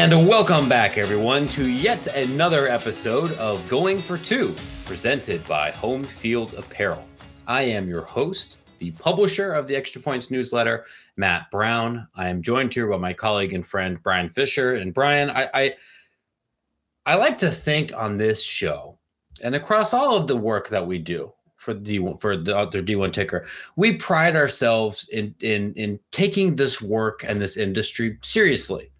And welcome back, everyone, to yet another episode of Going for Two, presented by Home Field Apparel. I am your host, the publisher of the Extra Points newsletter, Matt Brown. I am joined here by my colleague and friend Brian Fisher. And Brian, I, I, I like to think on this show and across all of the work that we do for the D1, for the other D1 ticker, we pride ourselves in in in taking this work and this industry seriously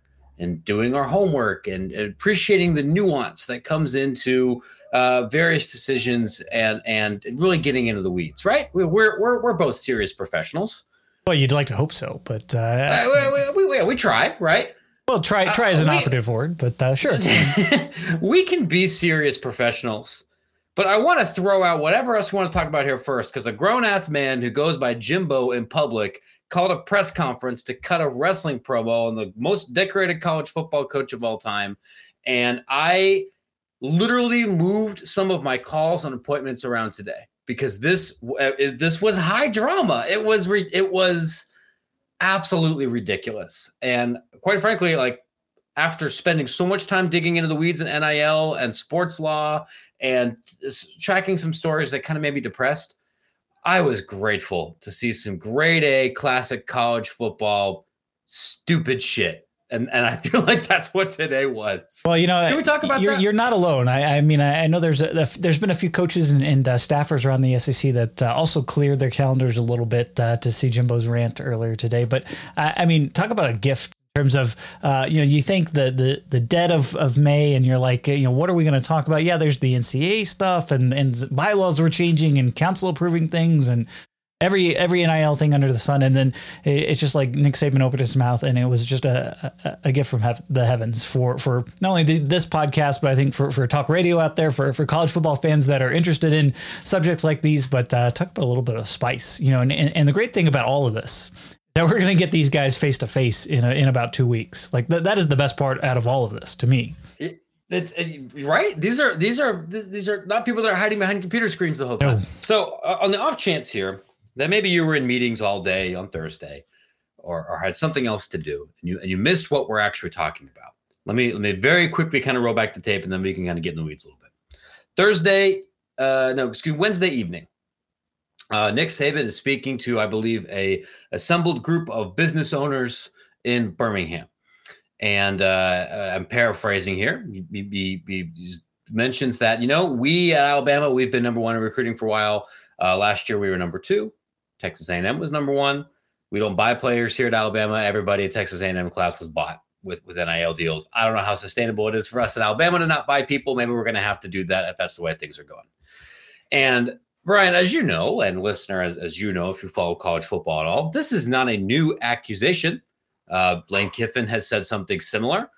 and doing our homework and, and appreciating the nuance that comes into uh, various decisions and and really getting into the weeds. Right? We're we're we're both serious professionals. Well, you'd like to hope so, but uh, uh, we, we, we, we, try, right? Well, try try uh, is an we, operative word, but uh, sure. we can be serious professionals, but I want to throw out whatever else we want to talk about here first, because a grown ass man who goes by Jimbo in public called a press conference to cut a wrestling promo on the most decorated college football coach of all time. And I literally moved some of my calls and appointments around today because this uh, this was high drama. It was it was absolutely ridiculous. And quite frankly, like after spending so much time digging into the weeds in NIL and sports law and tracking some stories that kind of made me depressed, I was grateful to see some grade A classic college football stupid shit. And, and I feel like that's what today was. Well, you know, can we talk about you're, that? You're not alone. I, I mean, I, know there's a, there's been a few coaches and, and uh, staffers around the SEC that uh, also cleared their calendars a little bit uh, to see Jimbo's rant earlier today. But I mean, talk about a gift terms of uh, you know you think the the the dead of, of May and you're like you know what are we going to talk about? Yeah, there's the NCAA stuff and and bylaws were changing and council approving things and every every NIL thing under the sun. And then it's just like Nick Saban opened his mouth and it was just a a, a gift from hev- the heavens for for not only the, this podcast but I think for for talk radio out there for for college football fans that are interested in subjects like these. But uh, talk about a little bit of spice, you know. And, and and the great thing about all of this that we're going to get these guys face to face in a, in about two weeks. Like th- that is the best part out of all of this to me. It, it, right. These are these are these are not people that are hiding behind computer screens the whole time. No. So uh, on the off chance here that maybe you were in meetings all day on Thursday, or, or had something else to do, and you and you missed what we're actually talking about. Let me let me very quickly kind of roll back the tape, and then we can kind of get in the weeds a little bit. Thursday, uh, no, excuse me, Wednesday evening. Uh, Nick Saban is speaking to, I believe, a assembled group of business owners in Birmingham, and uh, I'm paraphrasing here. He, he, he, mentions that you know we at Alabama we've been number one in recruiting for a while. Uh, last year we were number two. Texas A&M was number one. We don't buy players here at Alabama. Everybody at Texas A&M class was bought with with NIL deals. I don't know how sustainable it is for us in Alabama to not buy people. Maybe we're going to have to do that if that's the way things are going. And Brian, as you know, and listener, as, you know, if you follow college football at all, this is not a new accusation. Uh, Lane Kiffin has said something similar.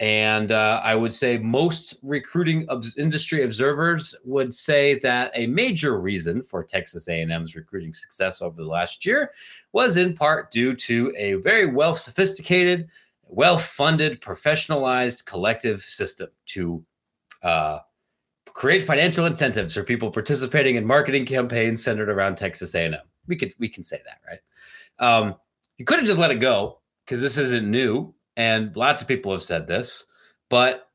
And uh, I would say most recruiting ob- industry observers would say that a major reason for Texas A&M's recruiting success over the last year was in part due to a very well sophisticated, well funded, professionalized collective system to uh, create financial incentives for people participating in marketing campaigns centered around Texas A&M. We could we can say that, right? Um, you could have just let it go because this isn't new, and lots of people have said this. But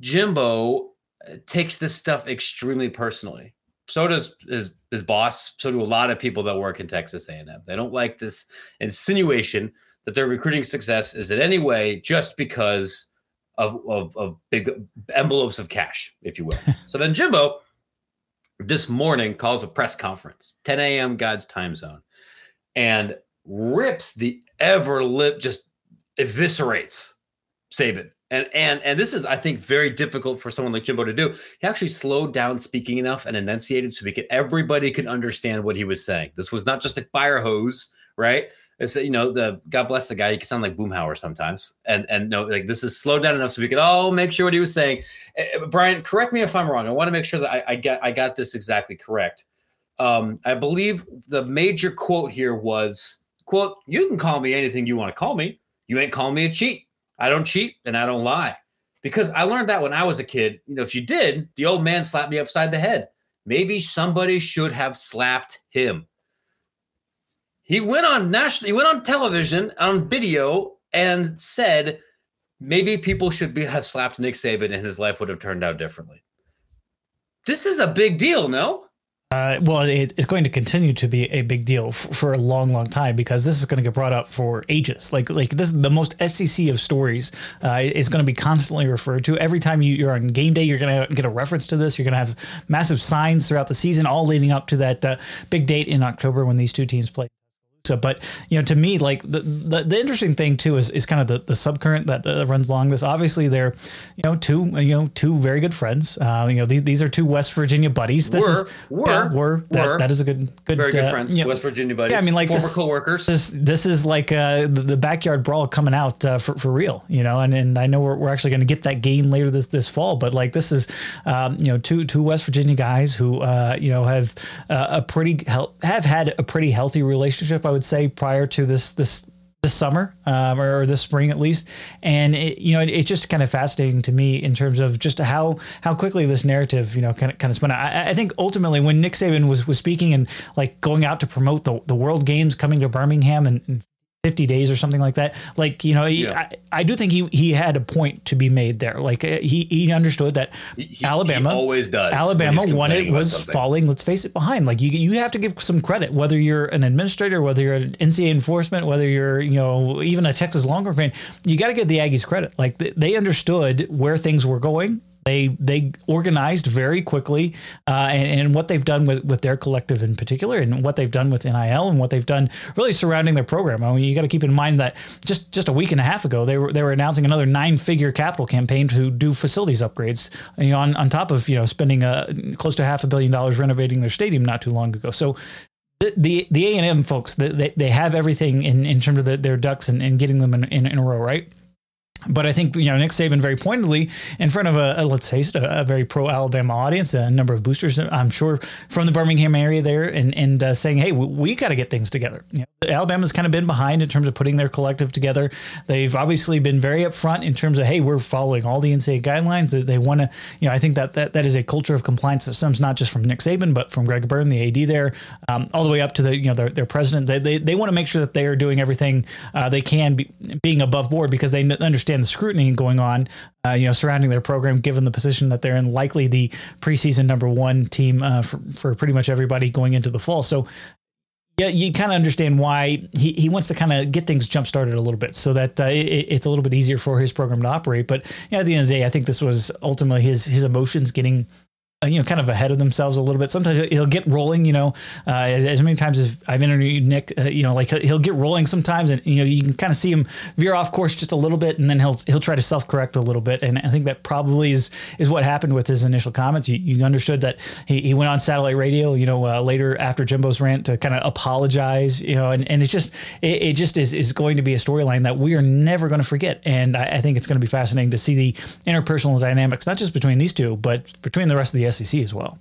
Jimbo uh, takes this stuff extremely personally. So does his his boss. So do a lot of people that work in Texas A&M. They don't like this insinuation that their recruiting success is in any way just because of, of, of big envelopes of cash, if you will. so then Jimbo this morning calls a press conference, 10 a.m. God's time zone, and rips the ever lip, just eviscerates Saban. And and and this is, I think, very difficult for someone like Jimbo to do. He actually slowed down speaking enough and enunciated so we could everybody could understand what he was saying. This was not just a fire hose, right? It's you know the God bless the guy. He can sound like Boomhauer sometimes, and and no, like this is slowed down enough so we could all make sure what he was saying. Uh, Brian, correct me if I'm wrong. I want to make sure that I, I get I got this exactly correct. Um, I believe the major quote here was quote You can call me anything you want to call me. You ain't calling me a cheat. I don't cheat and I don't lie because I learned that when I was a kid. You know, if you did, the old man slapped me upside the head. Maybe somebody should have slapped him. He went on national, he went on television on video and said, maybe people should be have slapped Nick Saban and his life would have turned out differently. This is a big deal, no? Uh, well, it, it's going to continue to be a big deal f- for a long, long time because this is going to get brought up for ages. Like, like this is the most SEC of stories. Uh, it's going to be constantly referred to. Every time you, you're on game day, you're going to get a reference to this. You're going to have massive signs throughout the season, all leading up to that uh, big date in October when these two teams play so, but you know, to me, like the, the, the interesting thing too is, is kind of the, the subcurrent that uh, runs along this. Obviously, they're you know two you know two very good friends. Uh, you know these, these are two West Virginia buddies. This were, is were, yeah, were, that, were. that is a good good very good uh, friends. you know, West Virginia buddies. Yeah, I mean, like former this, coworkers. This this is like uh, the, the backyard brawl coming out uh, for for real. You know, and and I know we're, we're actually going to get that game later this this fall. But like this is um, you know two two West Virginia guys who uh, you know have uh, a pretty hel- have had a pretty healthy relationship. I would say prior to this this this summer um, or this spring at least and it, you know it, it's just kind of fascinating to me in terms of just how how quickly this narrative you know kind of kind of spun out. I, I think ultimately when Nick Saban was was speaking and like going out to promote the, the World Games coming to Birmingham and, and 50 days or something like that. Like, you know, he, Yeah. I, I do think he, he had a point to be made there. Like uh, he, he understood that He- he Alabama always does. Alabama won it was falling. Let's face it behind. Like you, you have to give some credit, whether you're an administrator, whether you're an NCAA enforcement, whether you're, you know, even a Texas Longhorn fan, you got to give the Aggies credit. Like th- they understood where things were going. They they organized very quickly, uh, and, and what they've done with, with their collective in particular, and what they've done with NIL, and what they've done really surrounding their program. I mean, you got to keep in mind that just just a week and a half ago, they were they were announcing another nine figure capital campaign to do facilities upgrades. You know, on, on top of you know spending uh, close to half a billion dollars renovating their stadium not too long ago. So the the A and M folks, they they have everything in, in terms of the, their ducks and, and getting them in, in, in a row, right? But I think you know Nick Saban very pointedly in front of a, a let's face it a, a very pro Alabama audience, a number of boosters, I'm sure from the Birmingham area there, and and uh, saying, hey, we, we got to get things together. You know, Alabama's kind of been behind in terms of putting their collective together. They've obviously been very upfront in terms of hey, we're following all the NCAA guidelines. That they want to, you know, I think that, that that is a culture of compliance that stems not just from Nick Saban, but from Greg Byrne, the AD there, um, all the way up to the you know their, their president. They they, they want to make sure that they are doing everything uh, they can, be, being above board because they n- understand the scrutiny going on, uh, you know, surrounding their program, given the position that they're in, likely the preseason number one team uh, for for pretty much everybody going into the fall. So yeah, you kind of understand why he, he wants to kind of get things jump started a little bit so that uh, it, it's a little bit easier for his program to operate. But yeah, at the end of the day, I think this was ultimately his his emotions getting you know kind of ahead of themselves a little bit. Sometimes he'll get rolling. You know, uh, as, as many times as I've interviewed Nick, uh, you know, like he'll get rolling sometimes, and you know you can kind of see him veer off course just a little bit, and then he'll he'll try to self correct a little bit. And I think that probably is is what happened with his initial comments. You, you understood that he, he went on satellite radio, you know, uh, later after Jimbo's rant to kind of apologize, you know, and, and it's just it, it just is is going to be a storyline that we are never going to forget. And I, I think it's going to be fascinating to see the interpersonal dynamics, not just between these two, but between the rest of the SEC as well.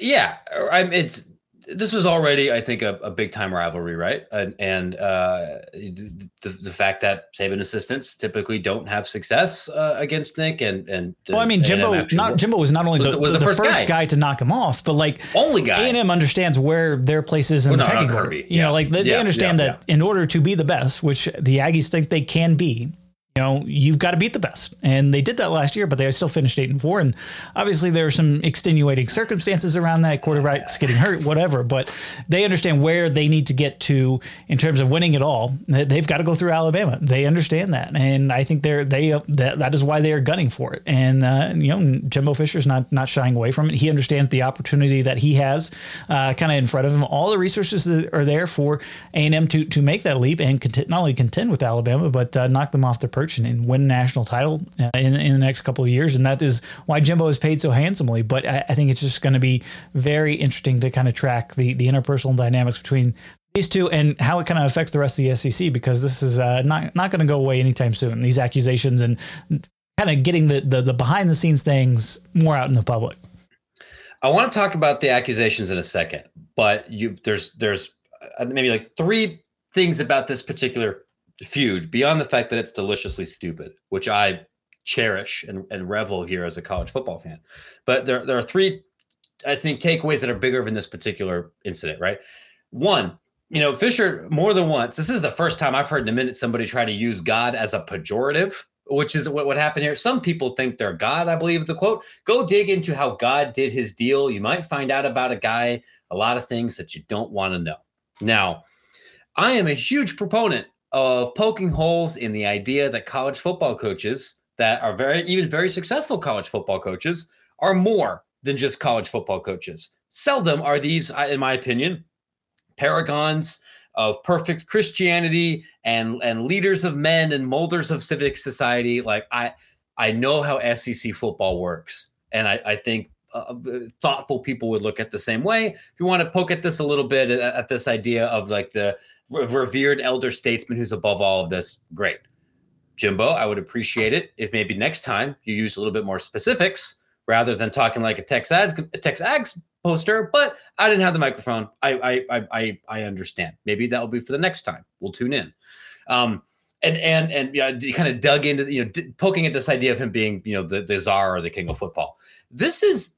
Yeah, I'm, it's this was already, I think, a, a big time rivalry, right? And, and uh, the, the fact that Saban assistants typically don't have success uh, against Nick, and and Well, I mean, Jimbo, not. Jimbo was not only Was the, was the, the first, first guy. guy. to knock him off, but like only guy. A and M understands where their place is in Well, the no, pecking order. You know, like they, they understand yeah, that in order to be the best, which the Aggies think they can be, you know, you've got to beat the best, and they did that last year, but they still finished eight and four. And obviously, there are some extenuating circumstances around that, quarterbacks getting hurt, whatever. But they understand where they need to get to in terms of winning it all. They- They've got to go through Alabama. They understand that, and I think they're they that, that is why they are gunning for it. And uh, you know, Jimbo Fisher's not not shying away from it. He understands the opportunity that he has, uh, kind of in front of him. All the resources that are there for A and M to to make that leap and contend, not only contend with Alabama, but uh, knock them off their perch and, and win a national title uh, in in the next couple of years. And that is why Jimbo is paid so handsomely. But I, I think it's just going to be very interesting to kind of track the the interpersonal dynamics between these two and how it kind of affects the rest of the SEC because this is uh, not not going to go away anytime soon. These accusations and kind of getting the, the the behind the scenes things more out in the public. I want to talk about the accusations in a second, but you there's there's uh, maybe like three things about this particular feud beyond the fact that it's deliciously stupid, which I cherish and, and revel here as a college football fan. But there there are three I think takeaways that are bigger than this particular incident, right? One, you know, Fisher more than once. This is the first time I've heard in a minute somebody try to use God as a pejorative which is what, what happened here. Some people think they're God, I believe the quote. Go dig into how God did his deal. You might find out about a guy, a lot of things that you don't want to know. Now, I am a huge proponent of poking holes in the idea that college football coaches that are very, even very successful college football coaches, are more than just college football coaches. Seldom are these, in my opinion, paragons of perfect Christianity and and leaders of men and molders of civic society. Like I I know how SEC football works, and I, I think uh, thoughtful people would look at the same way. If you want to poke at this a little bit at, at this idea of like the revered elder statesman who's above all of this, great. Jimbo, I would appreciate it if maybe next time you use a little bit more specifics rather than talking like a Tex Ags, a Tex poster. But I didn't have the microphone. I I I I understand. Maybe that will be for the next time. We'll tune in. Um, and and and yeah, you kind of dug into you know poking at this idea of him being you know the the czar or the king of football. This is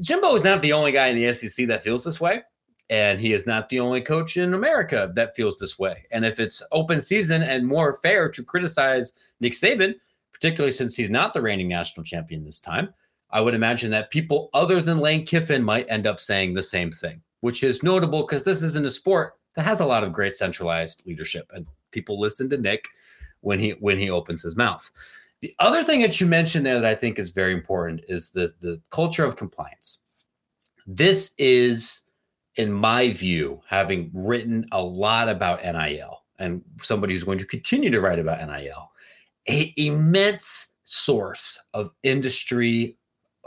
Jimbo is not the only guy in the SEC that feels this way. And he is not the only coach in America that feels this way. And if it's open season and more fair to criticize Nick Saban, particularly since he's not the reigning national champion this time, I would imagine that people other than Lane Kiffin might end up saying the same thing, which is notable because this isn't a sport that has a lot of great centralized leadership, and people listen to Nick when he when he opens his mouth. The other thing that you mentioned there that I think is very important is the the culture of compliance. This is in my view, having written a lot about NIL and somebody who's going to continue to write about NIL, a immense source of industry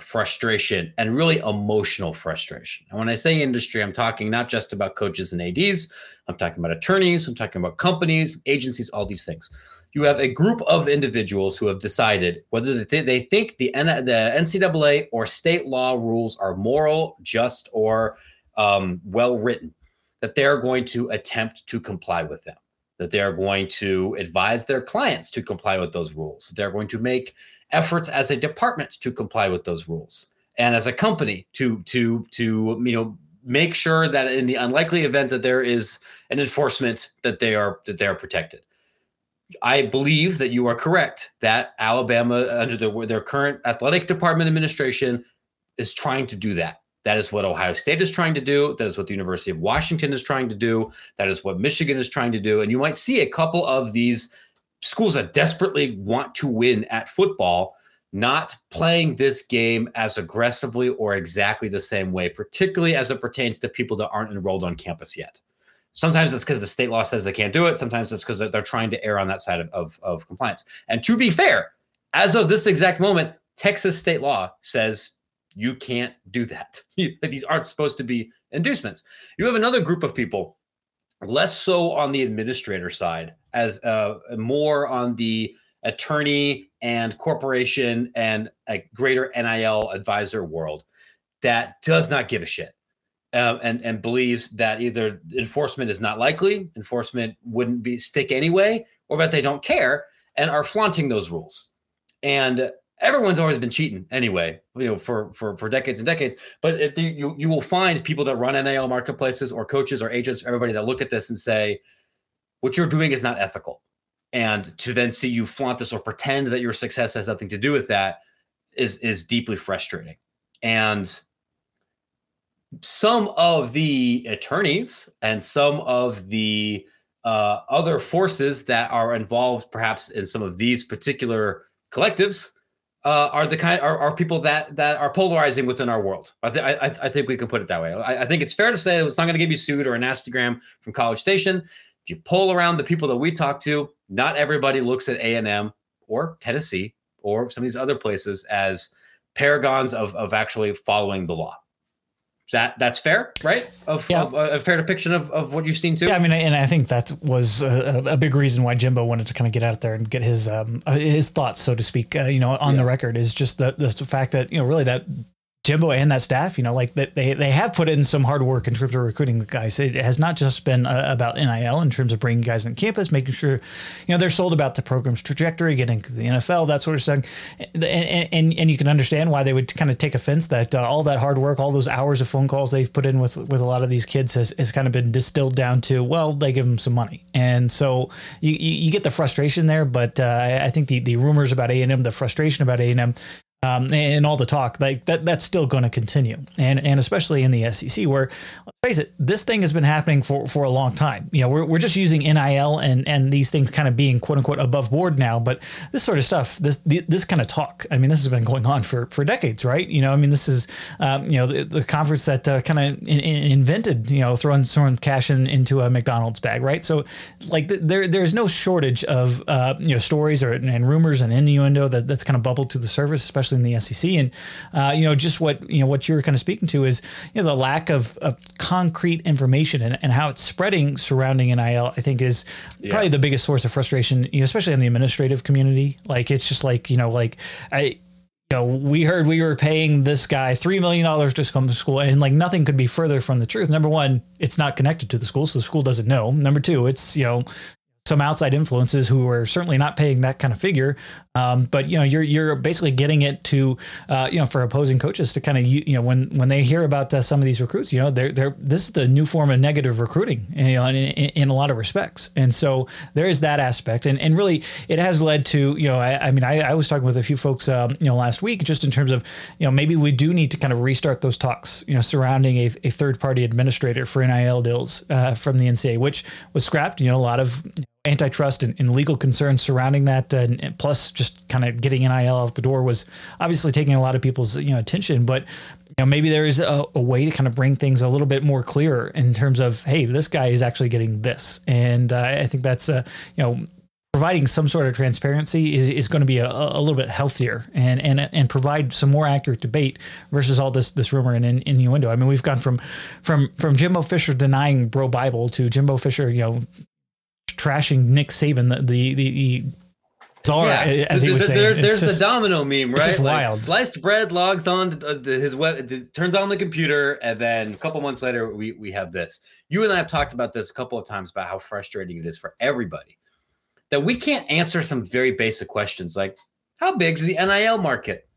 frustration and really emotional frustration. And when I say industry, I'm talking not just about coaches and ADs, I'm talking about attorneys, I'm talking about companies, agencies, all these things. You have a group of individuals who have decided whether they, think the, NCAA or state law rules are moral, just, or um, well written, that they're going to attempt to comply with them, that they're going to advise their clients to comply with those rules, they're going to make efforts as a department to comply with those rules, and as a company to to to you know make sure that in the unlikely event that there is an enforcement that they are that they are protected. I believe that you are correct that Alabama uh, under the, their current athletic department administration is trying to do that. That is what Ohio State is trying to do. That is what the University of Washington is trying to do. That is what Michigan is trying to do. And you might see a couple of these schools that desperately want to win at football not playing this game as aggressively or exactly the same way, particularly as it pertains to people that aren't enrolled on campus yet. Sometimes it's because the state law says they can't do it. Sometimes it's because they're trying to err on that side of, of, of compliance. And to be fair, as of this exact moment, Texas state law says you can't do that. These aren't supposed to be inducements. You have another group of people, less so on the administrator side, as uh, more on the attorney and corporation and a greater NIL advisor world that does not give a shit. Um, and and believes that either enforcement is not likely, enforcement wouldn't be stick anyway, or that they don't care and are flaunting those rules. And everyone's always been cheating anyway, you know, for for for decades and decades. But if you you will find people that run NIL marketplaces or coaches or agents, everybody that look at this and say, what you're doing is not ethical. And to then see you flaunt this or pretend that your success has nothing to do with that is is deeply frustrating. And some of the attorneys and some of the uh, other forces that are involved, perhaps in some of these particular collectives, uh, are the kind are, are people that that are polarizing within our world. I, th- I, I think we can put it that way. I, I think it's fair to say it's not going to give you sued or an Instagram from College Station. If you poll around the people that we talk to, not everybody looks at A and M or Tennessee or some of these other places as paragons of of actually following the law that that's fair, right? Of, yeah. of uh, a fair depiction of, of what you've seen too. Yeah, I mean, and I think that was a, a, big reason why Jimbo wanted to kind of get out there and get his um, uh, his thoughts, so to speak, uh, you know, on yeah. the record is just the the fact that you know really that Jimbo and that staff, you know, like they, they have put in some hard work in terms of recruiting the guys. It has not just been uh, about NIL in terms of bringing guys on campus, making sure, you know, they're sold about the program's trajectory, getting to the NFL, that sort of stuff. And, and, and you can understand why they would kind of take offense that uh, all that hard work, all those hours of phone calls they've put in with, with a lot of these kids has, has kind of been distilled down to, well, they give them some money. And so you, you, you get the frustration there, but uh, I think the, the rumors about A&M, the frustration about A&M um, and all the talk like that that's still going to continue. And and especially in the SEC where let's face it this thing has been happening for for a long time. You know we're, we're just using NIL and and these things kind of being quote unquote above board now but this sort of stuff this this kind of talk I mean this has been going on for for decades right? You know I mean this is um, you know the, the conference that uh, kind of in, in invented you know throwing throwing cash in, into a McDonald's bag right? So like the, there there's no shortage of uh, you know stories or and rumors and innuendo that that's kind of bubbled to the surface especially in the SEC. And uh, you know, just what you know, what you're kind of speaking to is you know the lack of, of concrete information and, and how it's spreading surrounding NIL. I think is yeah. probably the biggest source of frustration, you know, especially in the administrative community. Like it's just like you know, like I you know, we heard we were paying this guy three million dollars to come to school, and like nothing could be further from the truth. Number one, it's not connected to the school, so the school doesn't know. Number two, it's you know some outside influences who are certainly not paying that kind of figure. Um, but you know, you're you're basically getting it to uh, you know for opposing coaches to kind of you know when when they hear about uh, some of these recruits, you know, they're they're this is the new form of negative recruiting, you know, in, in, in, a lot of respects. And so there is that aspect, and and really it has led to you know I, I mean I, I, was talking with a few folks um, you know last week just in terms of you know maybe we do need to kind of restart those talks you know surrounding a, a third party administrator for NIL deals uh, from the NCAA, which was scrapped. You know, a lot of antitrust and, and, legal concerns surrounding that, uh, and plus just kind of getting NIL out the door was obviously taking a lot of people's you know attention. But you know maybe there's a, a, way to kind of bring things a little bit more clear in terms of hey, this guy is actually getting this, and uh, I think that's uh, you know providing some sort of transparency is, is going to be a, a little bit healthier and, and and provide some more accurate debate versus all this this rumor and innuendo. I mean, we've gone from from from Jimbo Fisher denying Bro Bible to Jimbo Fisher, you know, trashing Nick Saban, the the, the czar, yeah. as he would say. There, there's just, the domino meme, right? It's just like wild. Sliced bread logs on to, uh, his web, turns on the computer, and then a couple months later, we we have this. You and I have talked about this a couple of times about how frustrating it is for everybody that we can't answer some very basic questions like how big is the NIL market?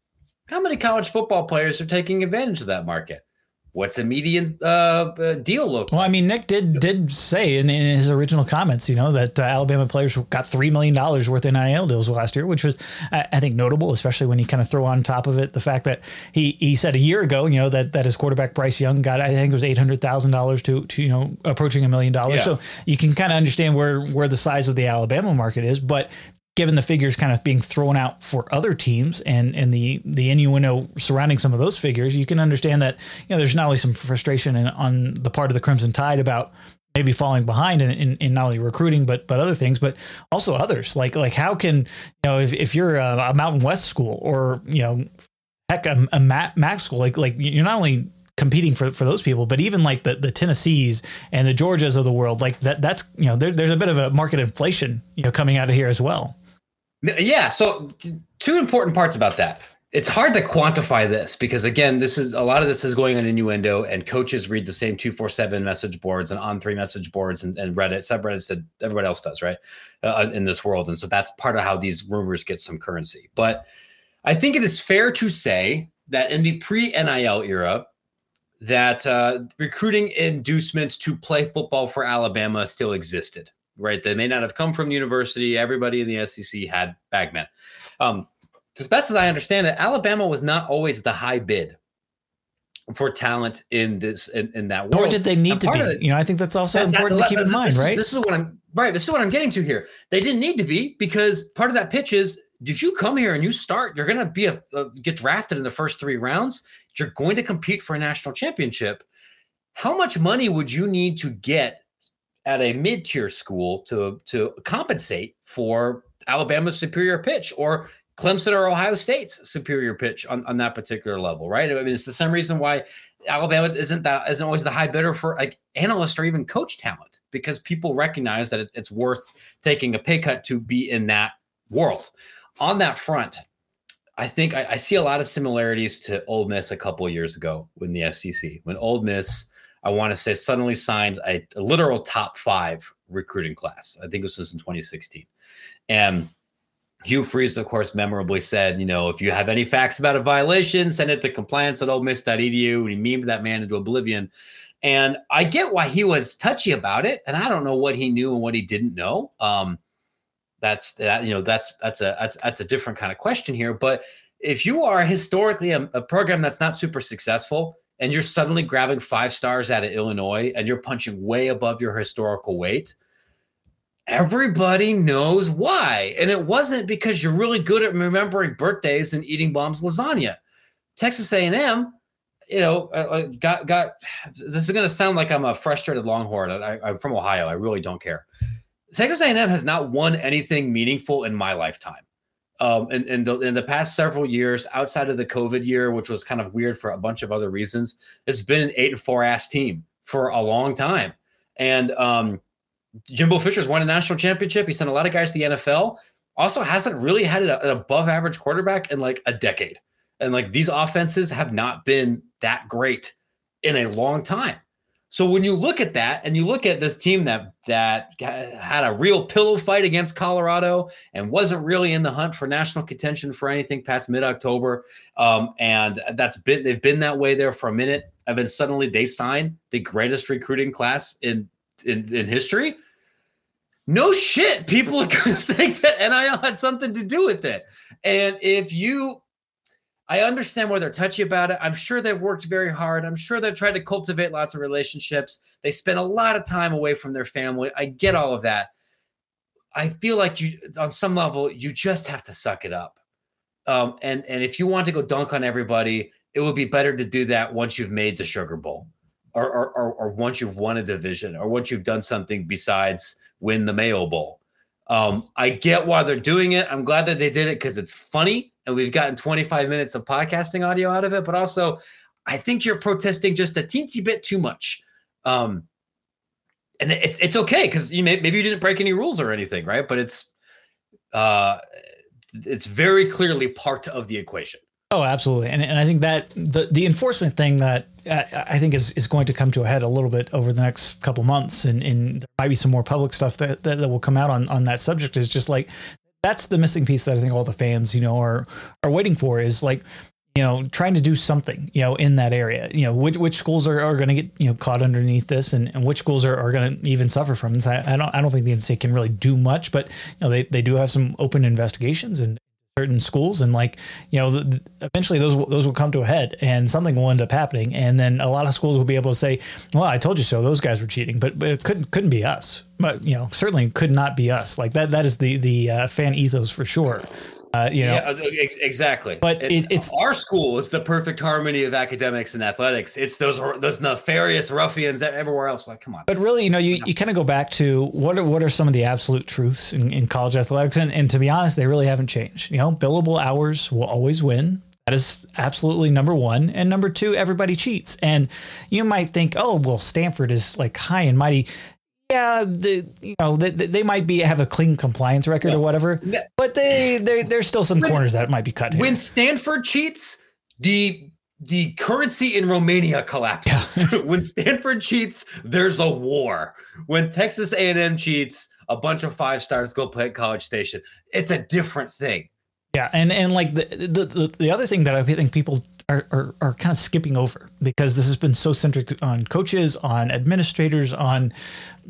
How many college football players are taking advantage of that market? What's a median uh, uh, deal look? Well, I mean, Nick did did say in, in his original comments, you know, that uh, Alabama players got three million dollars worth in NIL deals last year, which was I, I think notable, especially when you kind of throw on top of it the fact that he he said a year ago, you know, that that his quarterback Bryce Young got I think it was eight hundred thousand dollars to to you know approaching a million dollars. So you can kind of understand where where the size of the Alabama market is, but given the figures kind of being thrown out for other teams and and the the innuendo surrounding some of those figures, you can understand that you know there's not only some frustration in, on the part of the Crimson Tide about maybe falling behind in, in, in, not only recruiting but but other things, but also others. Like like how can you know if, if you're a, a Mountain West school or you know heck a, a MAC school like like you're not only competing for, for those people, but even like the, the Tennessees and the Georgias of the world, like that, that's, you know, there, there's a bit of a market inflation, you know, coming out of here as well. Yeah. So, two important parts about that. It's hard to quantify this because, again, this is a lot of this is going on innuendo, and coaches read the same 247 message boards and On3 message boards and, and Reddit, subreddits that everybody else does, right? Uh, in this world. And so that's part of how these rumors get some currency. But I think it is fair to say that in the pre NIL era, that uh, recruiting inducements to play football for Alabama still existed right? They may not have come from university. Everybody in the SEC had bagmen. Um, as best as I understand it, Alabama was not always the high bid for talent in this in, in that world. Or did they need to be? It, you know, I think that's also that's important to keep in mind, right? Is, this is what I'm right. This is what I'm getting to here. They didn't need to be because part of that pitch is: did you come here and you start? You're going to be a, a get drafted in the first three rounds. You're going to compete for a national championship. How much money would you need to get at a mid-tier school to to compensate for Alabama's superior pitch or Clemson or Ohio State's superior pitch on, on that particular level, right? I mean, it's the same reason why Alabama isn't that isn't always the high bidder for like analyst or even coach talent because people recognize that it's, it's worth taking a pay cut to be in that world. On that front, I think I, I, see a lot of similarities to Ole Miss a couple years ago in the SEC when Ole Miss, I want to say, suddenly signed a, a, literal top five recruiting class. I think this was in 2016, and Hugh Freeze, of course, memorably said, you know, if you have any facts about a violation, send it to compliance at olemiss.edu. And he memed that man into oblivion. And I get why he was touchy about it. And I don't know what he knew and what he didn't know. Um, that's that, you know, that's that's a that's that's a different kind of question here. But if you are historically a, a program that's not super successful and you're suddenly grabbing five stars out of Illinois and you're punching way above your historical weight, everybody knows why. And it wasn't because you're really good at remembering birthdays and eating Mom's lasagna. Texas A&M, you know, uh, uh, got got. This is going to sound like I'm a frustrated Longhorn. I, I'm from Ohio. I really don't care. Texas A&M has not won anything meaningful in my lifetime. Um, in, in, the, in the past several years, outside of the COVID year, which was kind of weird for a bunch of other reasons, it's been an eight and four ass team for a long time. And um, Jimbo Fisher's won a national championship. He sent a lot of guys to the NFL. Also, hasn't really had an above average quarterback in like a decade. And like these offenses have not been that great in a long time. So when you look at that and you look at this team that that had a real pillow fight against Colorado and wasn't really in the hunt for national contention for anything past mid-October, um, and that's been they've been that way there for a minute, and then suddenly they sign the greatest recruiting class in in, in history. No shit, people are going to think that NIL had something to do with it. And if you I understand why they're touchy about it. I'm sure they've worked very hard. I'm sure they've tried to cultivate lots of relationships. They spend a lot of time away from their family. I get all of that. I feel like you, on some level, you just have to suck it up. Um, and and if you want to go dunk on everybody, it would be better to do that once you've made the Sugar Bowl, or or, or, or once you've won a division, or once you've done something besides win the Mayo Bowl. Um, I get why they're doing it. I'm glad that they did it because it's funny and we've gotten 25 minutes of podcasting audio out of it. But also, I think you're protesting just a teensy bit too much. Um, and it's it's okay because you may, maybe you didn't break any rules or anything, right? But it's uh, it's very clearly part of the equation. Oh, absolutely, and and I think that the the enforcement thing that uh, I think is is going to come to a head a little bit over the next couple months, and, and there might be some more public stuff that, that, that will come out on on that subject. Is just like that's the missing piece that I think all the fans, you know, are are waiting for is like, you know, trying to do something, you know, in that area. You know, which which schools are, are going to get you know caught underneath this, and, and which schools are, are going to even suffer from this. I, I don't I don't think the NCAA can really do much, but you know, they they do have some open investigations and certain schools and like you know eventually those those will come to a head and something will end up happening. And then a lot of schools will be able to say well I told you so. Those guys were cheating. But, but it couldn't couldn't be us. But you know certainly could not be us. Like that that is the the uh, fan ethos for sure uh, you know, yeah, exactly. But it's, it, it's, our school is the perfect harmony of academics and athletics. It's those those nefarious ruffians everywhere else. Like, come on. But really, you know, you, you kind of go back to what are what are some of the absolute truths in, in college athletics, and and to be honest, they really haven't changed. You know, billable hours will always win. That is absolutely number one. And number two, everybody cheats. And you might think, oh, well, Stanford is like high and mighty yeah, the, you know, they, they might be have a clean compliance record or whatever, but they, they there's still some when, corners that might be cut. Here. When Stanford cheats, the the currency in Romania collapses. Yeah. when Stanford cheats, there's a war. When Texas A&M cheats, a bunch of five stars go play at College Station. It's a different thing. Yeah, and and like the the the, the other thing that I think people are, are, are kind of skipping over because this has been so centric on coaches, on administrators, on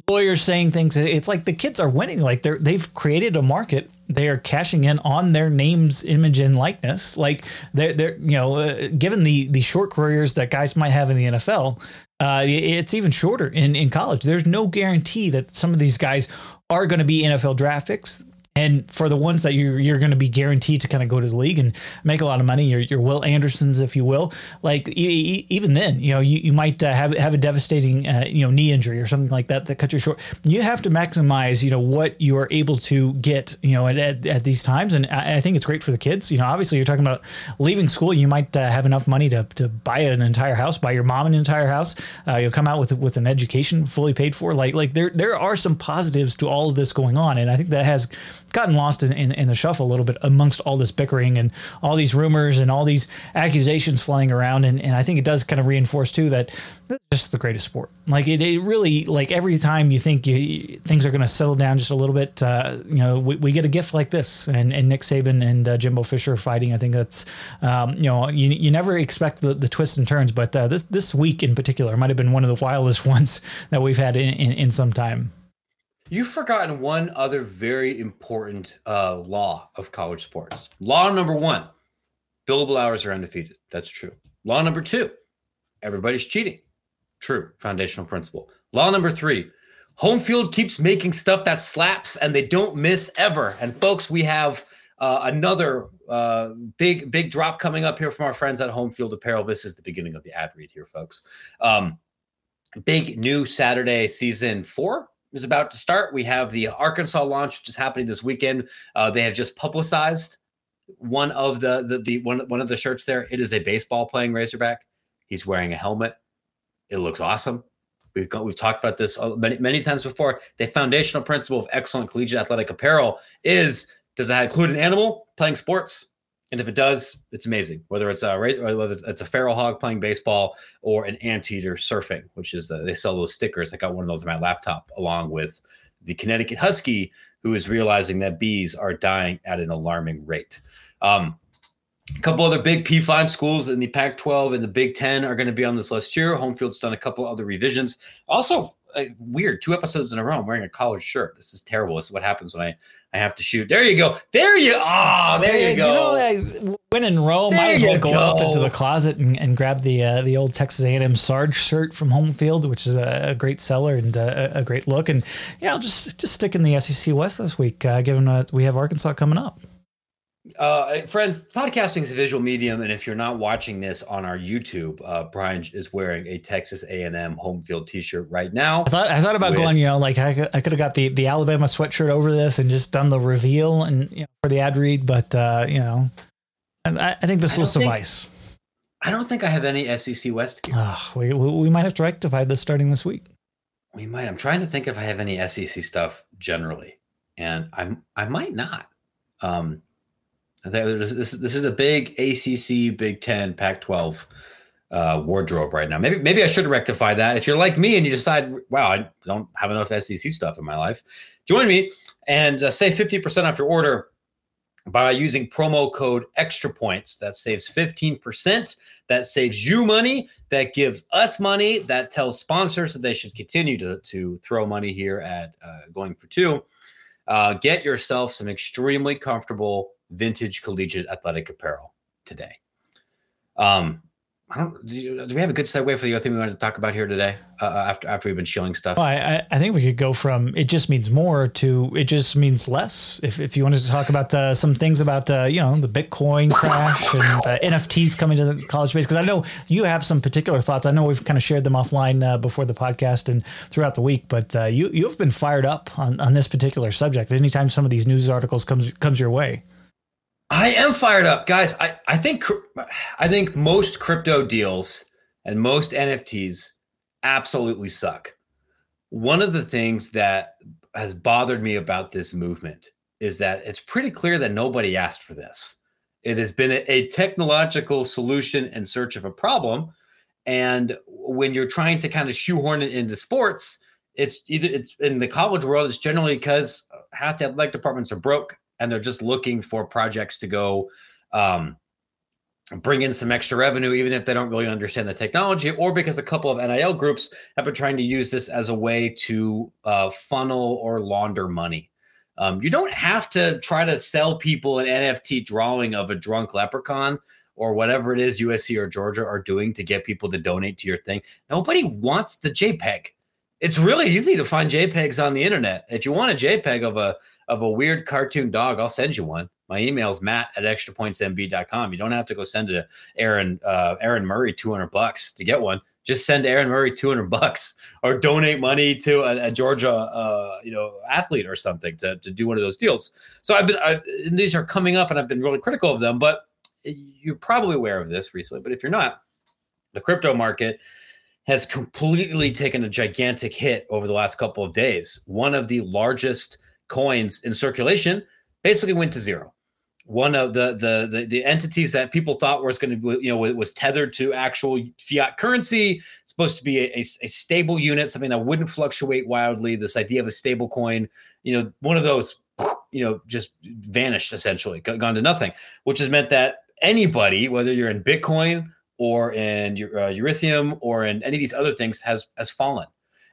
lawyers saying things. It's like the kids are winning. Like they're they've created a market. They are cashing in on their names, image, and likeness. Like they're they're you know, uh, given the the short careers that guys might have in the NFL, uh, it's even shorter in in college. There's no guarantee that some of these guys are going to be NFL draft picks. And for the ones that you're you're going to be guaranteed to kind of go to the league and make a lot of money, your your Will Andersons, if you will, like e- even then, you know, you, you might uh, have have a devastating uh, you know knee injury or something like that that cuts you short. You have to maximize you know what you are able to get you know at, at, at these times, and I, I, think it's great for the kids. You know, obviously you're talking about leaving school, you might uh, have enough money to, to buy an entire house, buy your mom an entire house. Uh, you'll come out with with an education fully paid for. Like like there there are some positives to all of this going on, and I think that has gotten lost in, in, in, the shuffle a little bit amongst all this bickering and all these rumors and all these accusations flying around. And, and I think it does kind of reinforce too that this is just the greatest sport. Like it, it really, like every time you think you, things are going to settle down just a little bit, uh, you know, we, we get a gift like this and, and Nick Saban and uh, Jimbo Fisher fighting. I think that's, um, you know, you, you never expect the, the twists and turns, but uh, this, this week in particular might have been one of the wildest ones that we've had in, in, in some time. You've forgotten one other very important uh, law of college sports. Law number one billable hours are undefeated. That's true. Law number two everybody's cheating. True. Foundational principle. Law number three home field keeps making stuff that slaps and they don't miss ever. And folks, we have uh, another uh, big, big drop coming up here from our friends at Home Field Apparel. This is the beginning of the ad read here, folks. Um, big new Saturday season four is about to start. We have the Arkansas launch, which is happening this weekend. Uh, they have just publicized one of the, the the one one of the shirts there. It is a baseball playing Razorback. He's wearing a helmet. It looks awesome. We've got, we've talked about this many many times before. The foundational principle of excellent collegiate athletic apparel is does it include an animal playing sports? And if it does, it's amazing. Whether it's a whether it's a feral hog playing baseball or an anteater surfing, which is the, they sell those stickers. I got one of those on my laptop, along with the Connecticut Husky, who is realizing that bees are dying at an alarming rate. Um, a couple other big P5 schools in the Pac 12 and the Big 10 are going to be on this list here. Homefield's done a couple other revisions. Also, uh, weird, two episodes in a row. I'm wearing a college shirt. This is terrible. This is what happens when I I have to shoot. There you go. There you ah. Oh, there you go. You know, when in Rome, there might as well go, go, up into the closet and, and grab the uh, the old Texas A&M Sarge shirt from Home Field, which is a, a great seller and uh, a, a, great look. And yeah, I'll just just stick in the SEC West this week, uh, given that we have Arkansas coming up uh, friends, podcasting is a visual medium, and if you're not watching this on our YouTube, uh, Brian is wearing a Texas A&M home field T-shirt right now. I thought I thought about with, going, you know, like I, I could have got the the Alabama sweatshirt over this and just done the reveal and you know, for the ad read, but uh, you know, and I, I think this will suffice. Think, I don't think I have any SEC West gear. we, we might have to rectify this starting this week. We might. I'm trying to think if I have any SEC stuff generally, and I'm I might not. Um, this, this is a big ACC, Big Ten, Pac-12 uh, wardrobe right now. Maybe maybe I should rectify that. If you're like me and you decide, wow, I don't have enough SEC stuff in my life, join me and uh, save 50% off your order by using promo code extra points that saves 15% that saves you money. That gives us money. That tells sponsors that they should continue to, to throw money here at uh, going for two. Uh, get yourself some extremely comfortable vintage collegiate athletic apparel today. Um, I don't. Do, we have a good segue for the other thing we wanted to talk about here today? Uh, uh after after we've been shilling stuff, well, I I think we could go from it just means more to it just means less. If if you wanted to talk about uh, some things about uh, you know the Bitcoin crash and uh, NFTs coming to the college space, because I know you have some particular thoughts. I know we've kind of shared them offline uh, before the podcast and throughout the week, but you you've been fired up on on this particular subject. Anytime some of these news articles comes comes your way. I am fired up, guys. I, I think I think most crypto deals and most NFTs absolutely suck. One of the things that has bothered me about this movement is that it's pretty clear that nobody asked for this. It has been a, technological solution in search of a problem, and when you're trying to kind of shoehorn it into sports, it's either it's in the college world. It's generally because uh, half the athletic departments are broke and they're just looking for projects to go um, bring in some extra revenue, even if they don't really understand the technology, or because a couple of NIL groups have been trying to use this as a way to uh, funnel or launder money. Um, you don't have to try to sell people an NFT drawing of a drunk leprechaun or whatever it is USC or Georgia are doing to get people to donate to your thing. Nobody wants the JPEG. It's really easy to find JPEGs on the internet. If you want a JPEG of a of a weird cartoon dog, I'll send you one. My email is matt at extrapointsmb.com. You don't have to go send it to Aaron, uh, Aaron Murray 200 bucks to get one. Just send Aaron Murray 200 bucks or donate money to a, a Georgia, uh, you know, athlete or something to, to do one of those deals. So I've been, I've, these are coming up and I've been really critical of them, but you're probably aware of this recently. But if you're not, the crypto market has completely taken a gigantic hit over the last couple of days. One of the largest coins in circulation basically went to zero. One of the the the, the entities that people thought was going to you know was tethered to actual fiat currency, supposed to be a, a, stable unit, something that wouldn't fluctuate wildly. This idea of a stable coin, you know, one of those, you know, just vanished essentially, gone to nothing, which has meant that anybody, whether you're in Bitcoin or in uh, Ethereum or in any of these other things, has has fallen.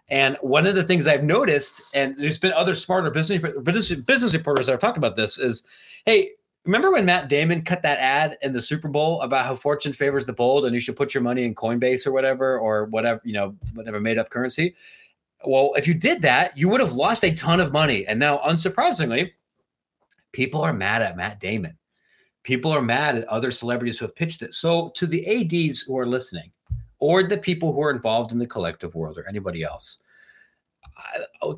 And one of the things I've noticed, and there's been other smarter business business, reporters that have talked about this, is hey, remember when Matt Damon cut that ad in the Super Bowl about how fortune favors the bold and you should put your money in Coinbase or whatever or whatever you know whatever made up currency? Well, if you did that, you would have lost a ton of money. And now, unsurprisingly, people are mad at Matt Damon. People are mad at other celebrities who have pitched it. So, to the ads who are listening, or the people who are involved in the collective world or anybody else.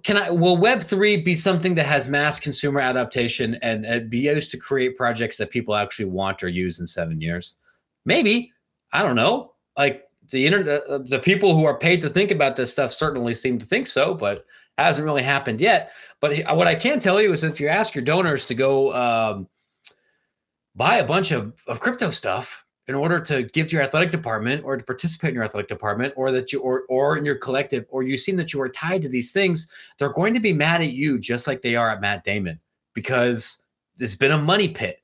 Can I will Web three be something that has mass consumer adaptation and, and be used to create projects that people actually want or use in seven years? Maybe I don't know. Like the internet, the people who are paid to think about this stuff certainly seem to think so, but hasn't really happened yet. But what I can tell you is if you ask your donors to go um, buy a bunch of, of crypto stuff, in order to give to your athletic department or to participate in your athletic department or that you or or in your collective or you've seen that you are tied to these things they're going to be mad at you just like they are at matt damon because there's been a money pit.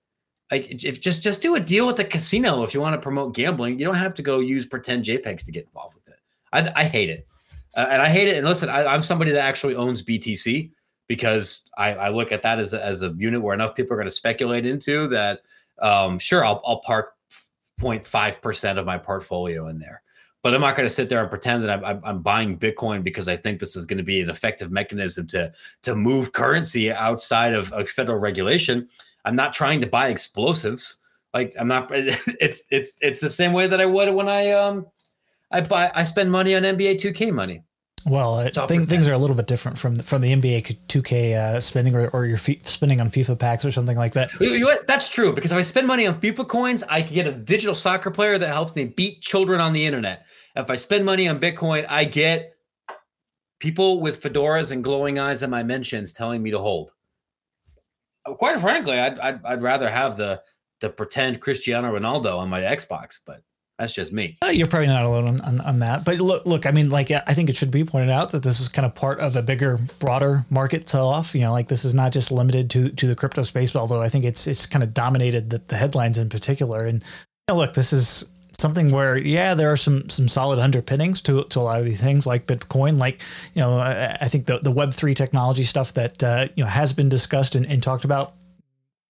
Like if just just do a deal with the casino if you want to promote gambling. You don't have to go use pretend jpegs to get involved with it. I, I hate it. Uh, and i hate it. And listen I, am somebody that actually owns btc because I, I look at that as a, as a unit where enough people are going to speculate into that um, sure I'll, I'll park 0.5% of my portfolio in there. But I'm not going to sit there and pretend that I'm, I'm, buying Bitcoin because I think this is going to be an effective mechanism to, to move currency outside of, of federal regulation. I'm not trying to buy explosives. Like I'm not. It's it's it's the same way that I would when I um I buy I spend money on NBA 2K money. Well, I think things are a little bit different from from the NBA 2K uh, spending or, or your spending on FIFA packs or something like that. You know what? That's true because if I spend money on FIFA coins, I can get a digital soccer player that helps me beat children on the internet. If I spend money on Bitcoin, I get people with fedoras and glowing eyes at my mentions telling me to hold. Quite frankly, I'd, I'd, I'd rather have the the pretend Cristiano Ronaldo on my Xbox, but that's just me. Uh, you're probably not alone on, on, on, that. But look, look, I mean, like, I think it should be pointed out that this is kind of part of a bigger, broader market sell off. You know, like this is not just limited to to the crypto space, although I think it's it's kind of dominated the, the headlines in particular. And you know, look, this is something where yeah there are some some solid underpinnings to to a lot of these things like bitcoin like you know i, I think the the web3 technology stuff that uh, you know has been discussed and, and talked about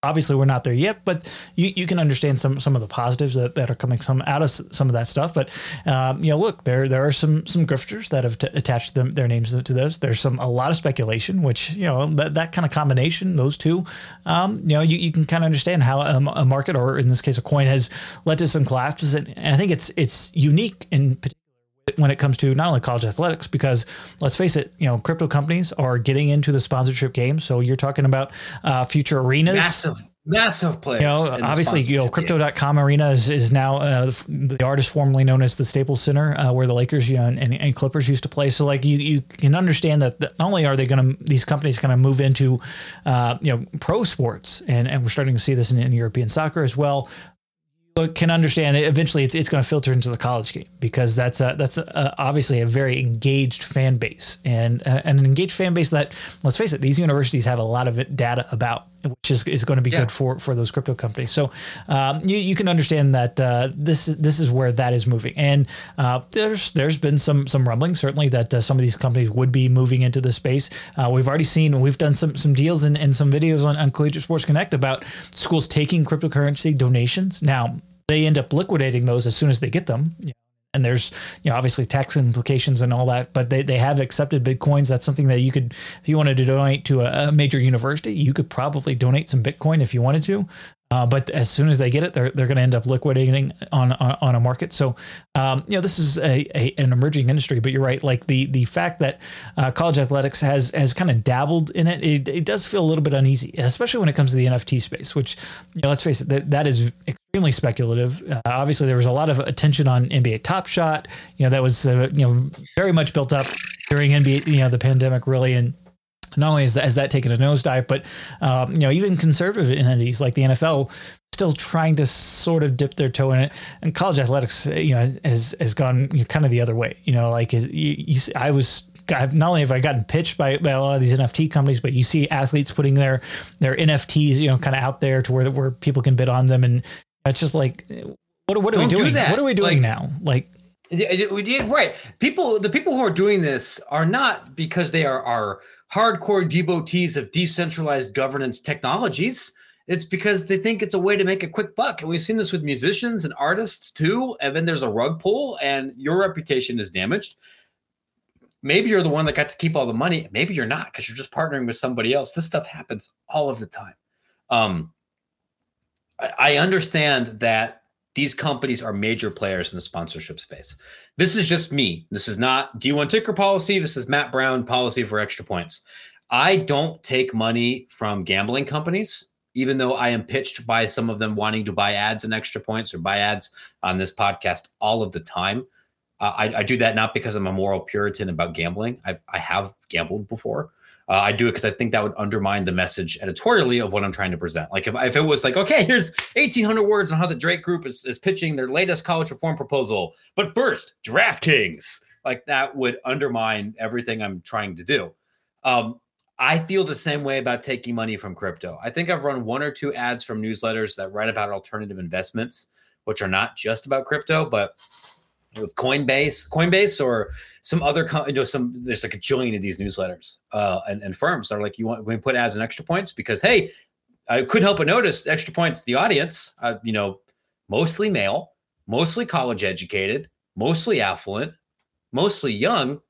obviously we're not there yet, but you, you can understand some some of the positives that, that are coming some out of some of that stuff. But um, you know, look, there there are some some grifters that have t- attached them, their names to those. There's some a lot of speculation, which you know that, that kind of combination, those two, um, you know, you, you can kind of understand how a, a, market or in this case a coin has led to some collapses, and, and I think it's it's unique in particular when it comes to not only college athletics, because let's face it, you know, crypto companies are getting into the sponsorship game. So you're talking about uh, future arenas. Massive, massive players. You know, obviously, you know, crypto.com arena is, is now uh, the artist formerly known as the Staples Center, uh, where the Lakers, you know, and, and, Clippers used to play. So like you, you can understand that not only are they going to, these companies going to move into, uh, you know, pro sports and, and we're starting to see this in, in European soccer as well can understand it. Eventually, it's, it's going to filter into the college game because that's a, that's a, obviously a very engaged fan base and uh, and an engaged fan base that let's face it, these universities have a lot of data about, which is, is going to be yeah. good for for those crypto companies. So um, you you can understand that uh, this is this is where that is moving. And uh, there's there's been some some rumbling certainly that uh, some of these companies would be moving into the space. Uh, we've already seen we've done some some deals and, and some videos on, on Collegiate Sports Connect about schools taking cryptocurrency donations. Now they end up liquidating those as soon as they get them. And there's, you know, obviously tax implications and all that, but they, they have accepted Bitcoins. That's something that you could, if you wanted to donate to a, a major university, you could probably donate some Bitcoin if you wanted to. Uh, but as soon as they get it, they're, they're going to end up liquidating on, on, on a market. So, um, you know, this is a, a, an emerging industry, but you're right. Like the, the fact that uh, college athletics has, has kind of dabbled in it, it, it does feel a little bit uneasy, especially when it comes to the NFT space, which, you know, let's face it, that, that is extremely speculative. Uh, obviously there was a lot of attention on NBA top shot, you know, that was, uh, you know, very much built up during NBA, you know, the pandemic really. And, not only has that, has that taken a nosedive, but um, you know even conservative entities like the NFL still trying to sort of dip their toe in it. And college athletics, you know, has has gone kind of the other way. You know, like you, you, I was. I've, not only have I gotten pitched by, by a lot of these NFT companies, but you see athletes putting their their NFTs, you know, kind of out there to where where people can bid on them, and it's just like, what, what are Don't we doing? Do what are we doing like, now? Like, right? People, the people who are doing this are not because they are are hardcore devotees of decentralized governance technologies. It's because they think it's a way to make a quick buck. And we've seen this with musicians and artists too. And then there's a rug pull and your reputation is damaged. Maybe you're the one that got to keep all the money. Maybe you're not because you're just partnering with somebody else. This stuff happens all of the time. Um, I, understand that these companies are major players in the sponsorship space. This is just me. This is not D1 ticker policy. This is Matt Brown policy for extra points. I don't take money from gambling companies, even though I am pitched by some of them wanting to buy ads and extra points or buy ads on this podcast all of the time. Uh, I, I, do that not because I'm a moral Puritan about gambling. I've I have gambled before, uh, I do it because I think that would undermine the message editorially of what I'm trying to present. Like if, if it was like, okay, here's 1,800 words on how the Drake Group is, is pitching their latest college reform proposal, but first, DraftKings, like that would undermine everything I'm trying to do. Um, I feel the same way about taking money from crypto. I think I've run one or two ads from newsletters that write about alternative investments, which are not just about crypto, but with Coinbase, Coinbase, or some other, you know, some there's like a jillion of these newsletters uh, and, and firms are like, you want we put ads and extra points because hey, I couldn't help but notice extra points. The audience, uh, you know, mostly male, mostly college educated, mostly affluent, mostly young,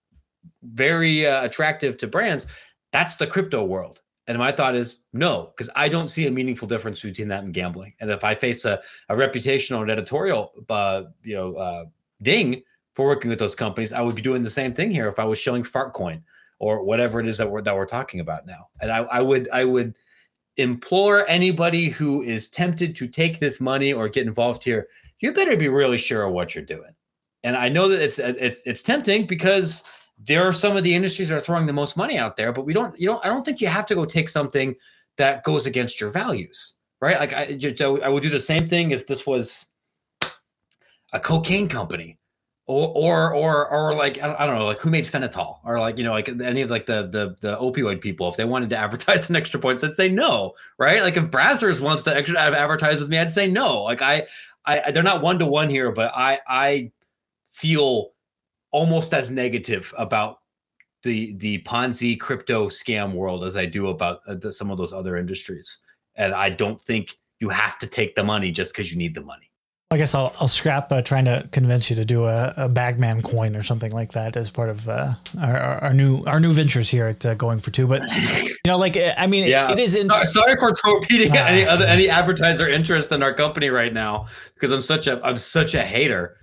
very uh, attractive to brands. That's the crypto world. And my thought is no, because I don't see a meaningful difference between that and gambling. And if I face a, a reputational and editorial, uh, you know, uh, ding for working with those companies. I would be doing the same thing here if I was showing Fartcoin or whatever it is that we're that we're talking about now. And I, I would I would implore anybody who is tempted to take this money or get involved here, you better be really sure of what you're doing. And I know that it's it's it's tempting because there are some of the industries that are throwing the most money out there, but we don't you don't I don't think you have to go take something that goes against your values, right? Like I just I would do the same thing if this was a cocaine company or or or or like I don't know, like who made phenol or like you know like any of like the the the opioid people if they wanted to advertise an extra points, I'd say no, right? Like if Brazzers wants to extra advertise with me, I'd say no. Like I I they're not one to one here, but I I feel almost as negative about the the Ponzi crypto scam world as I do about uh, some of those other industries, and I don't think you have to take the money just because you need the money. I guess I'll, I'll scrap uh, trying to convince you to do a, a Bagman coin or something like that as part of uh, our, our, new our new ventures here at uh, Going for Two. But you know, like I mean, yeah. it, it is. Sorry, sorry for torpedoing ah, any other any advertiser interest in our company right now because I'm such a I'm such a hater.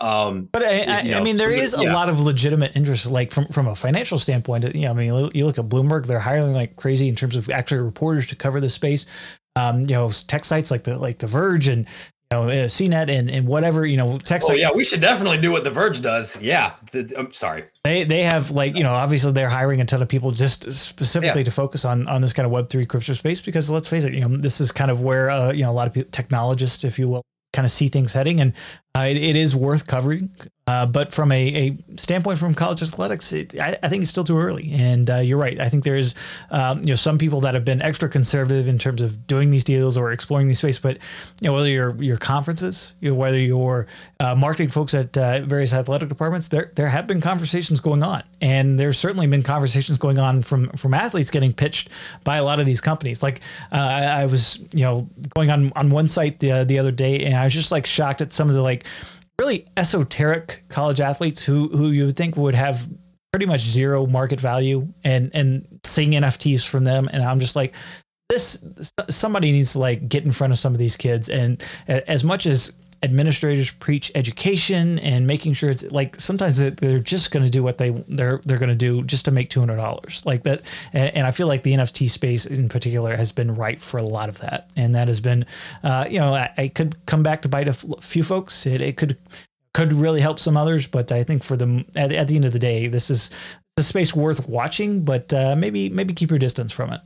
Um, but I, I, know, I mean, there is yeah. a lot of legitimate interest, like from from a financial standpoint. You know, I mean, you look at Bloomberg; they're hiring like crazy in terms of actually reporters to cover the space. Um, you know, tech sites like the like the Verge and know, uh, CNET and, and whatever, you know. Oh, yeah, we should definitely do what The Verge does. Yeah. I'm sorry. They, they have like, you know, obviously they're hiring a ton of people just specifically yeah. to focus on, on this kind of Web3 crypto space because let's face it, you know, this is kind of where, uh, you know, a lot of people, technologists, if you will, kind of see things heading. And uh, it, it is worth covering. Uh, but from a, a, standpoint from college athletics, it, I, I, think it's still too early. And uh, you're right. I think there is, um, you know, some people that have been extra conservative in terms of doing these deals or exploring these space. But you know, whether you're your conferences, you know, whether you're uh, marketing folks at uh, various athletic departments, there there have been conversations going on, and there's certainly been conversations going on from from athletes getting pitched by a lot of these companies. Like uh, I, I, was, you know, going on on one site the the other day, and I was just like shocked at some of the like really esoteric college athletes who who you would think would have pretty much zero market value and and seeing NFTs from them. And I'm just like this somebody needs to like get in front of some of these kids. And as much as administrators preach education and making sure it's like sometimes they're just going to do what they they're they're going to do just to make two hundred dollars like that. And, I feel like the NFT space in particular has been ripe for a lot of that, and that has been, uh, you know, I, I, could come back to bite a few folks. It it could could really help some others, but I think for the at, at the end of the day, this is a space worth watching, but uh, maybe maybe keep your distance from it.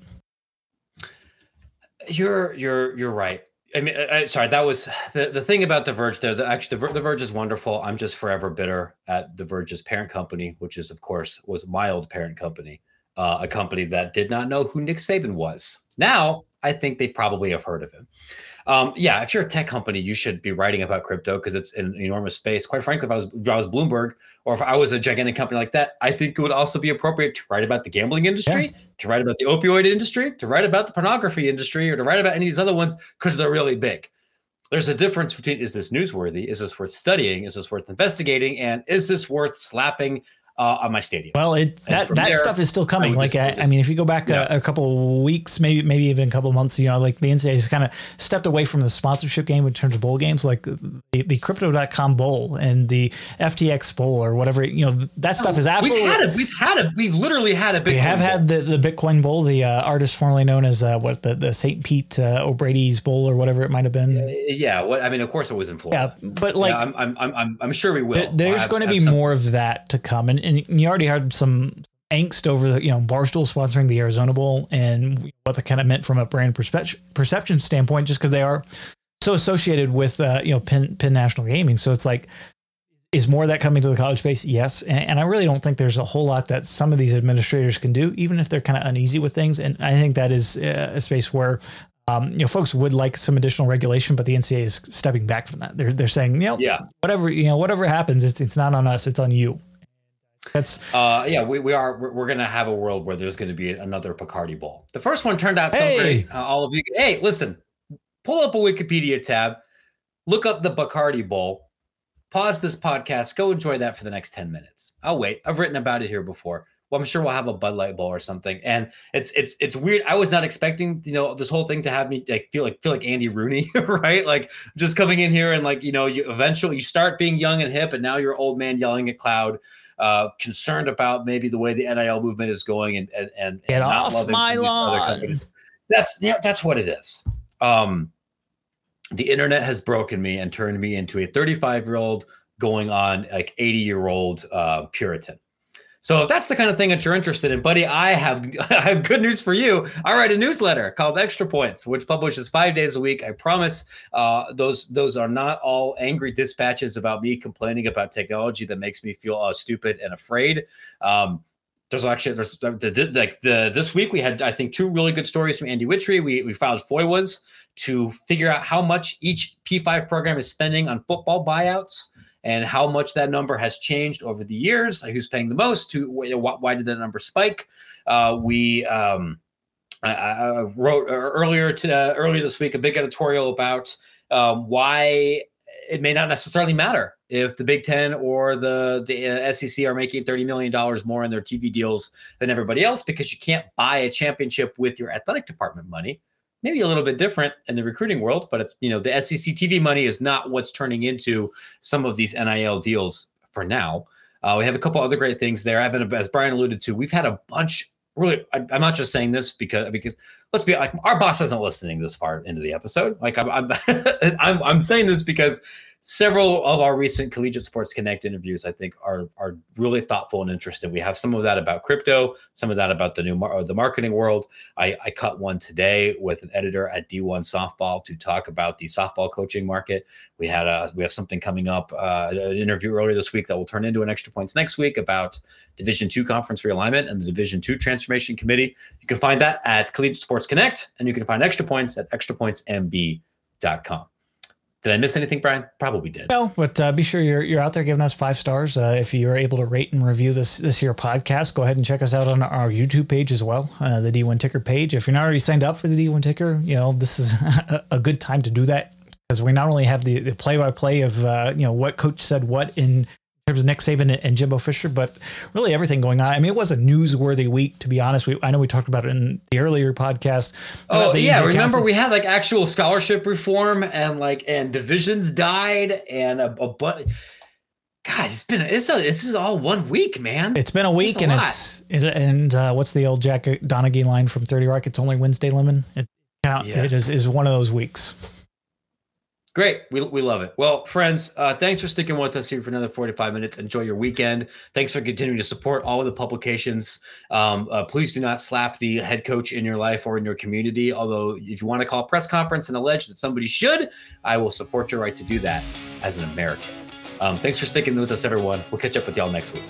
You're you're you're right. I mean, I, sorry, that was the, the thing about The Verge there. The, actually, the, the Verge is wonderful. I'm just forever bitter at The Verge's parent company, which is, of course, was my old parent company, uh, a company that did not know who Nick Saban was. Now, I think they probably have heard of him. Um, yeah, if you're a tech company, you should be writing about crypto because it's an enormous space. Quite frankly, if I was if I was Bloomberg or if I was a gigantic company like that, I think it would also be appropriate to write about the gambling industry, yeah. to write about the opioid industry, to write about the pornography industry, or to write about any of these other ones because they're really big. There's a difference between is this newsworthy, is this worth studying, is this worth investigating, and is this worth slapping uh, on my stadium. Well, it that that there, stuff is still coming. I like I, I, mean, if you go back yeah. a, a, couple weeks, maybe maybe even a couple months, you know, like the NCAA has kind of stepped away from the sponsorship game in terms of bowl games, like the, the Crypto.com Bowl and the FTX Bowl or whatever. You know, that stuff is absolutely. We've had it. We've had it. We've literally had a. Bitcoin we have bowl. had the, the Bitcoin Bowl, the uh, artist formerly known as uh, what the the St. Pete uh, O'Brady's Bowl or whatever it might have been. Yeah. What I mean, of course, it was in Florida. Yeah, but like, yeah, I'm, I'm I'm I'm sure we will. There's going to be more of that to come, and, and you already had some angst over the you know Barstool sponsoring the Arizona Bowl and what that kind of meant from a brand perception perception standpoint, just because they are so associated with uh, you know Penn, Penn National Gaming. So it's like, is more of that coming to the college space? Yes, and, and, I really don't think there's a whole lot that some of these administrators can do, even if they're kind of uneasy with things. And I think that is uh, a space where. Um, you know, folks would like some additional regulation, but the NCAA is stepping back from that. They're they're saying, you know, yeah, whatever you know, whatever happens, it's it's not on us, it's on you. That's uh yeah, we, we are we're, we're gonna have a world where there's gonna be another Bacardi Bowl. The first one turned out so hey. great. Uh, all of you, hey, listen, pull up a Wikipedia tab, look up the Bacardi Bowl, pause this podcast, go enjoy that for the next 10 minutes. I'll wait. I've written about it here before. Well, I'm sure we'll have a Bud Light Bowl or something. And it's it's it's weird. I was not expecting, you know, this whole thing to have me like feel like feel like Andy Rooney, right? Like just coming in here and like, you know, you eventually you start being young and hip, and now you're old man yelling at cloud uh, concerned about maybe the way the NIL movement is going and and and, Get not loving my lawn. That's yeah, that's what it is. Um, the internet has broken me and turned me into a 35 year old going on like 80 year old uh, Puritan. So if that's the kind of thing that you're interested in, buddy, I have I have good news for you. I write a newsletter called Extra Points, which publishes five days a week. I promise uh, those those are not all angry dispatches about me complaining about technology that makes me feel uh, stupid and afraid. Um, there's actually there's like the this week we had I think two really good stories from Andy Wittry. We we filed FOIAs to figure out how much each P5 program is spending on football buyouts and how much that number has changed over the years. Who's paying the most? Who, why did that number spike? Uh, we um, I, I, wrote earlier to, uh, earlier this week a big editorial about um, why it may not necessarily matter if the Big Ten or the the uh, SEC are making thirty million dollars more in their TV deals than everybody else because you can't buy a championship with your athletic department money maybe a little bit different in the recruiting world, but it's you know the SEC TV money is not what's turning into some of these NIL deals for now. Uh, we have a couple other great things there. I've been, as Brian alluded to, we've had a bunch. Really, I, am not just saying this because because let's be like our boss isn't listening this far into the episode. Like I'm I'm, I'm, I'm saying this because several of our recent collegiate sports connect interviews i think are are really thoughtful and interesting. We have some of that about crypto some of that about the new mar- the marketing world. I, I cut one today with an editor at d1 softball to talk about the softball coaching market. We had a we have something coming up uh, an interview earlier this week that will turn into an extra points next week about division two conference realignment and the division two transformation committee. You can find that at collegiate sports connect and you can find extra points at extrapointsmb.com did I miss anything, Brian? Probably did. No, but uh, be sure you're you're out there giving us five stars. Uh, if you are able to rate and review this this here podcast, go ahead and check us out on our YouTube page as well, uh, the D1 Ticker page. If you're not already signed up for the D1 Ticker, you know this is a good time to do that because we not only have the play by play of uh, you know what coach said what in terms of Nick Saban and Jimbo Fisher, but really everything going on. I mean, it was a newsworthy week, to be honest. We, I know we talked about it in the earlier podcast. Oh yeah, remember Council. we had like actual scholarship reform and like and divisions died and a, a but. God, it's been it's a this is all one week, man. It's been a week, it's a and lot. it's it, and uh, what's the old Jack Donaghy line from Thirty Rock? It's only Wednesday, Lemon. It, yeah. it is is one of those weeks. Great. We, we love it. Well, friends, uh, thanks for sticking with us here for another 45 minutes. Enjoy your weekend. Thanks for continuing to support all of the publications. Um, uh, please do not slap the head coach in your life or in your community. Although, if you want to call a press conference and allege that somebody should, I will support your right to do that as an American. Um, thanks for sticking with us, everyone. We'll catch up with y'all next week.